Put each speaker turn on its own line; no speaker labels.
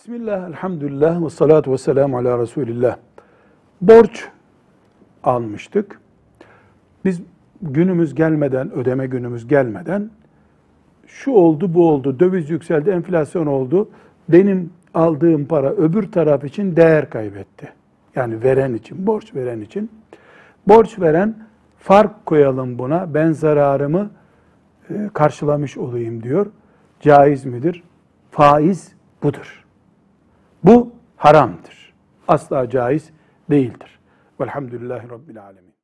Bismillah, elhamdülillah ve salatu ve selamu ala Resulillah. Borç almıştık. Biz günümüz gelmeden, ödeme günümüz gelmeden şu oldu, bu oldu, döviz yükseldi, enflasyon oldu. Benim aldığım para öbür taraf için değer kaybetti. Yani veren için, borç veren için. Borç veren fark koyalım buna. Ben zararımı e, karşılamış olayım diyor. Caiz midir? Faiz budur. Bu haramdır. Asla caiz değildir. Velhamdülillahi Rabbil Alemin.